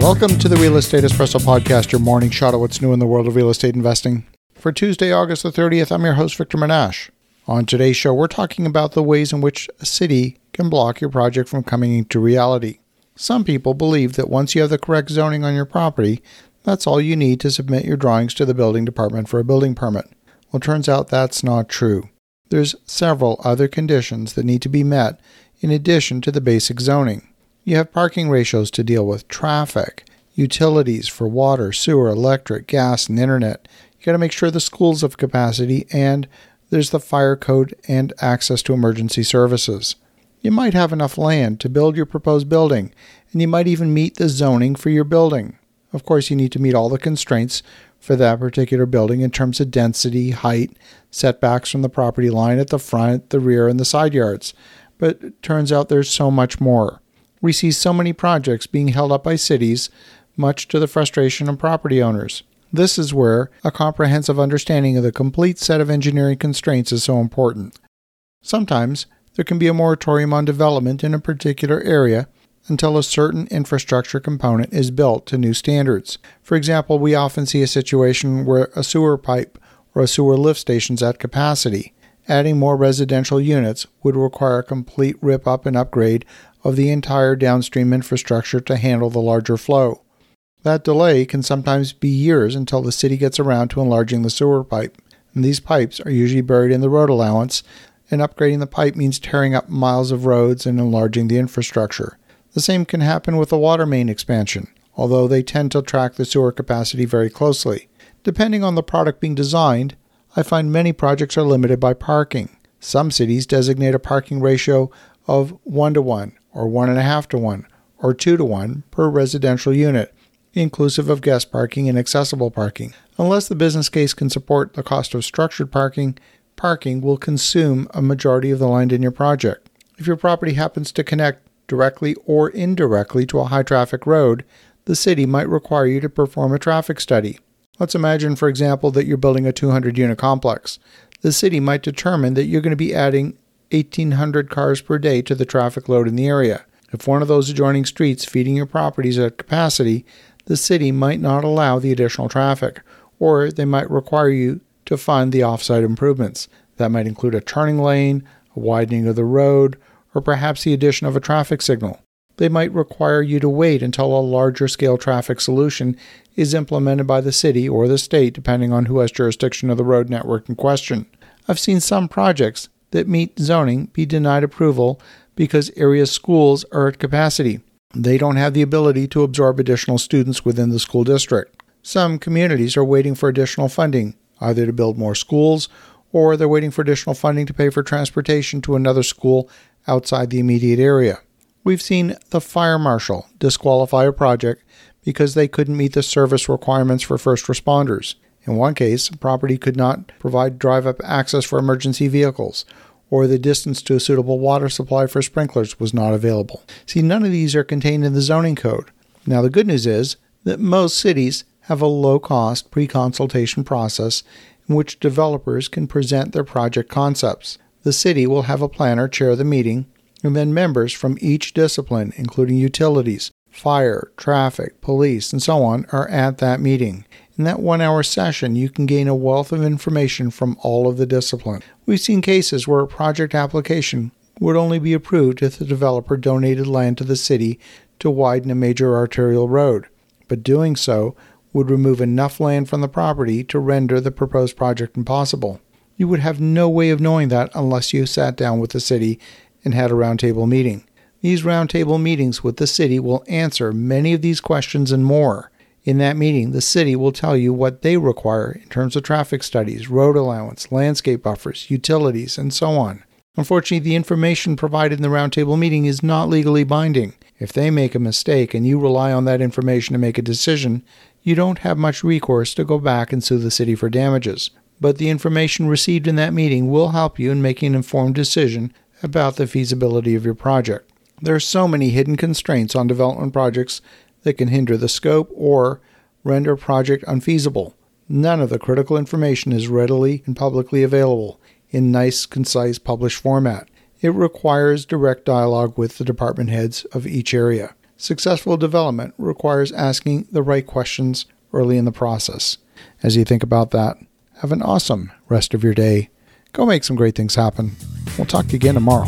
Welcome to the Real Estate Espresso Podcast, your morning shot at what's new in the world of real estate investing. For Tuesday, August the 30th, I'm your host, Victor Menasce. On today's show, we're talking about the ways in which a city can block your project from coming into reality. Some people believe that once you have the correct zoning on your property, that's all you need to submit your drawings to the building department for a building permit. Well, it turns out that's not true. There's several other conditions that need to be met in addition to the basic zoning. You have parking ratios to deal with, traffic, utilities for water, sewer, electric, gas, and internet. You got to make sure the schools have capacity, and there's the fire code and access to emergency services. You might have enough land to build your proposed building, and you might even meet the zoning for your building. Of course, you need to meet all the constraints for that particular building in terms of density, height, setbacks from the property line at the front, the rear, and the side yards. But it turns out there's so much more. We see so many projects being held up by cities, much to the frustration of property owners. This is where a comprehensive understanding of the complete set of engineering constraints is so important. Sometimes there can be a moratorium on development in a particular area until a certain infrastructure component is built to new standards. For example, we often see a situation where a sewer pipe or a sewer lift station is at capacity. Adding more residential units would require a complete rip up and upgrade of the entire downstream infrastructure to handle the larger flow. That delay can sometimes be years until the city gets around to enlarging the sewer pipe. And these pipes are usually buried in the road allowance, and upgrading the pipe means tearing up miles of roads and enlarging the infrastructure. The same can happen with a water main expansion, although they tend to track the sewer capacity very closely. Depending on the product being designed, I find many projects are limited by parking. Some cities designate a parking ratio of 1 to 1, or 1.5 to 1, or 2 to 1 per residential unit, inclusive of guest parking and accessible parking. Unless the business case can support the cost of structured parking, parking will consume a majority of the land in your project. If your property happens to connect directly or indirectly to a high traffic road, the city might require you to perform a traffic study. Let's imagine, for example, that you're building a 200 unit complex. The city might determine that you're going to be adding 1,800 cars per day to the traffic load in the area. If one of those adjoining streets feeding your properties at capacity, the city might not allow the additional traffic, or they might require you to fund the offsite improvements. That might include a turning lane, a widening of the road, or perhaps the addition of a traffic signal. They might require you to wait until a larger scale traffic solution is implemented by the city or the state, depending on who has jurisdiction of the road network in question. I've seen some projects that meet zoning be denied approval because area schools are at capacity. They don't have the ability to absorb additional students within the school district. Some communities are waiting for additional funding, either to build more schools or they're waiting for additional funding to pay for transportation to another school outside the immediate area. We've seen the fire marshal disqualify a project because they couldn't meet the service requirements for first responders. In one case, property could not provide drive up access for emergency vehicles, or the distance to a suitable water supply for sprinklers was not available. See, none of these are contained in the zoning code. Now, the good news is that most cities have a low cost pre consultation process in which developers can present their project concepts. The city will have a planner chair the meeting, and then members from each discipline, including utilities, fire, traffic, police, and so on, are at that meeting. In that one hour session, you can gain a wealth of information from all of the discipline. We've seen cases where a project application would only be approved if the developer donated land to the city to widen a major arterial road, but doing so would remove enough land from the property to render the proposed project impossible. You would have no way of knowing that unless you sat down with the city and had a roundtable meeting. These roundtable meetings with the city will answer many of these questions and more. In that meeting, the city will tell you what they require in terms of traffic studies, road allowance, landscape buffers, utilities, and so on. Unfortunately, the information provided in the roundtable meeting is not legally binding. If they make a mistake and you rely on that information to make a decision, you don't have much recourse to go back and sue the city for damages. But the information received in that meeting will help you in making an informed decision about the feasibility of your project. There are so many hidden constraints on development projects that can hinder the scope or render a project unfeasible. None of the critical information is readily and publicly available in nice, concise, published format. It requires direct dialogue with the department heads of each area. Successful development requires asking the right questions early in the process. As you think about that, have an awesome rest of your day. Go make some great things happen. We'll talk again tomorrow.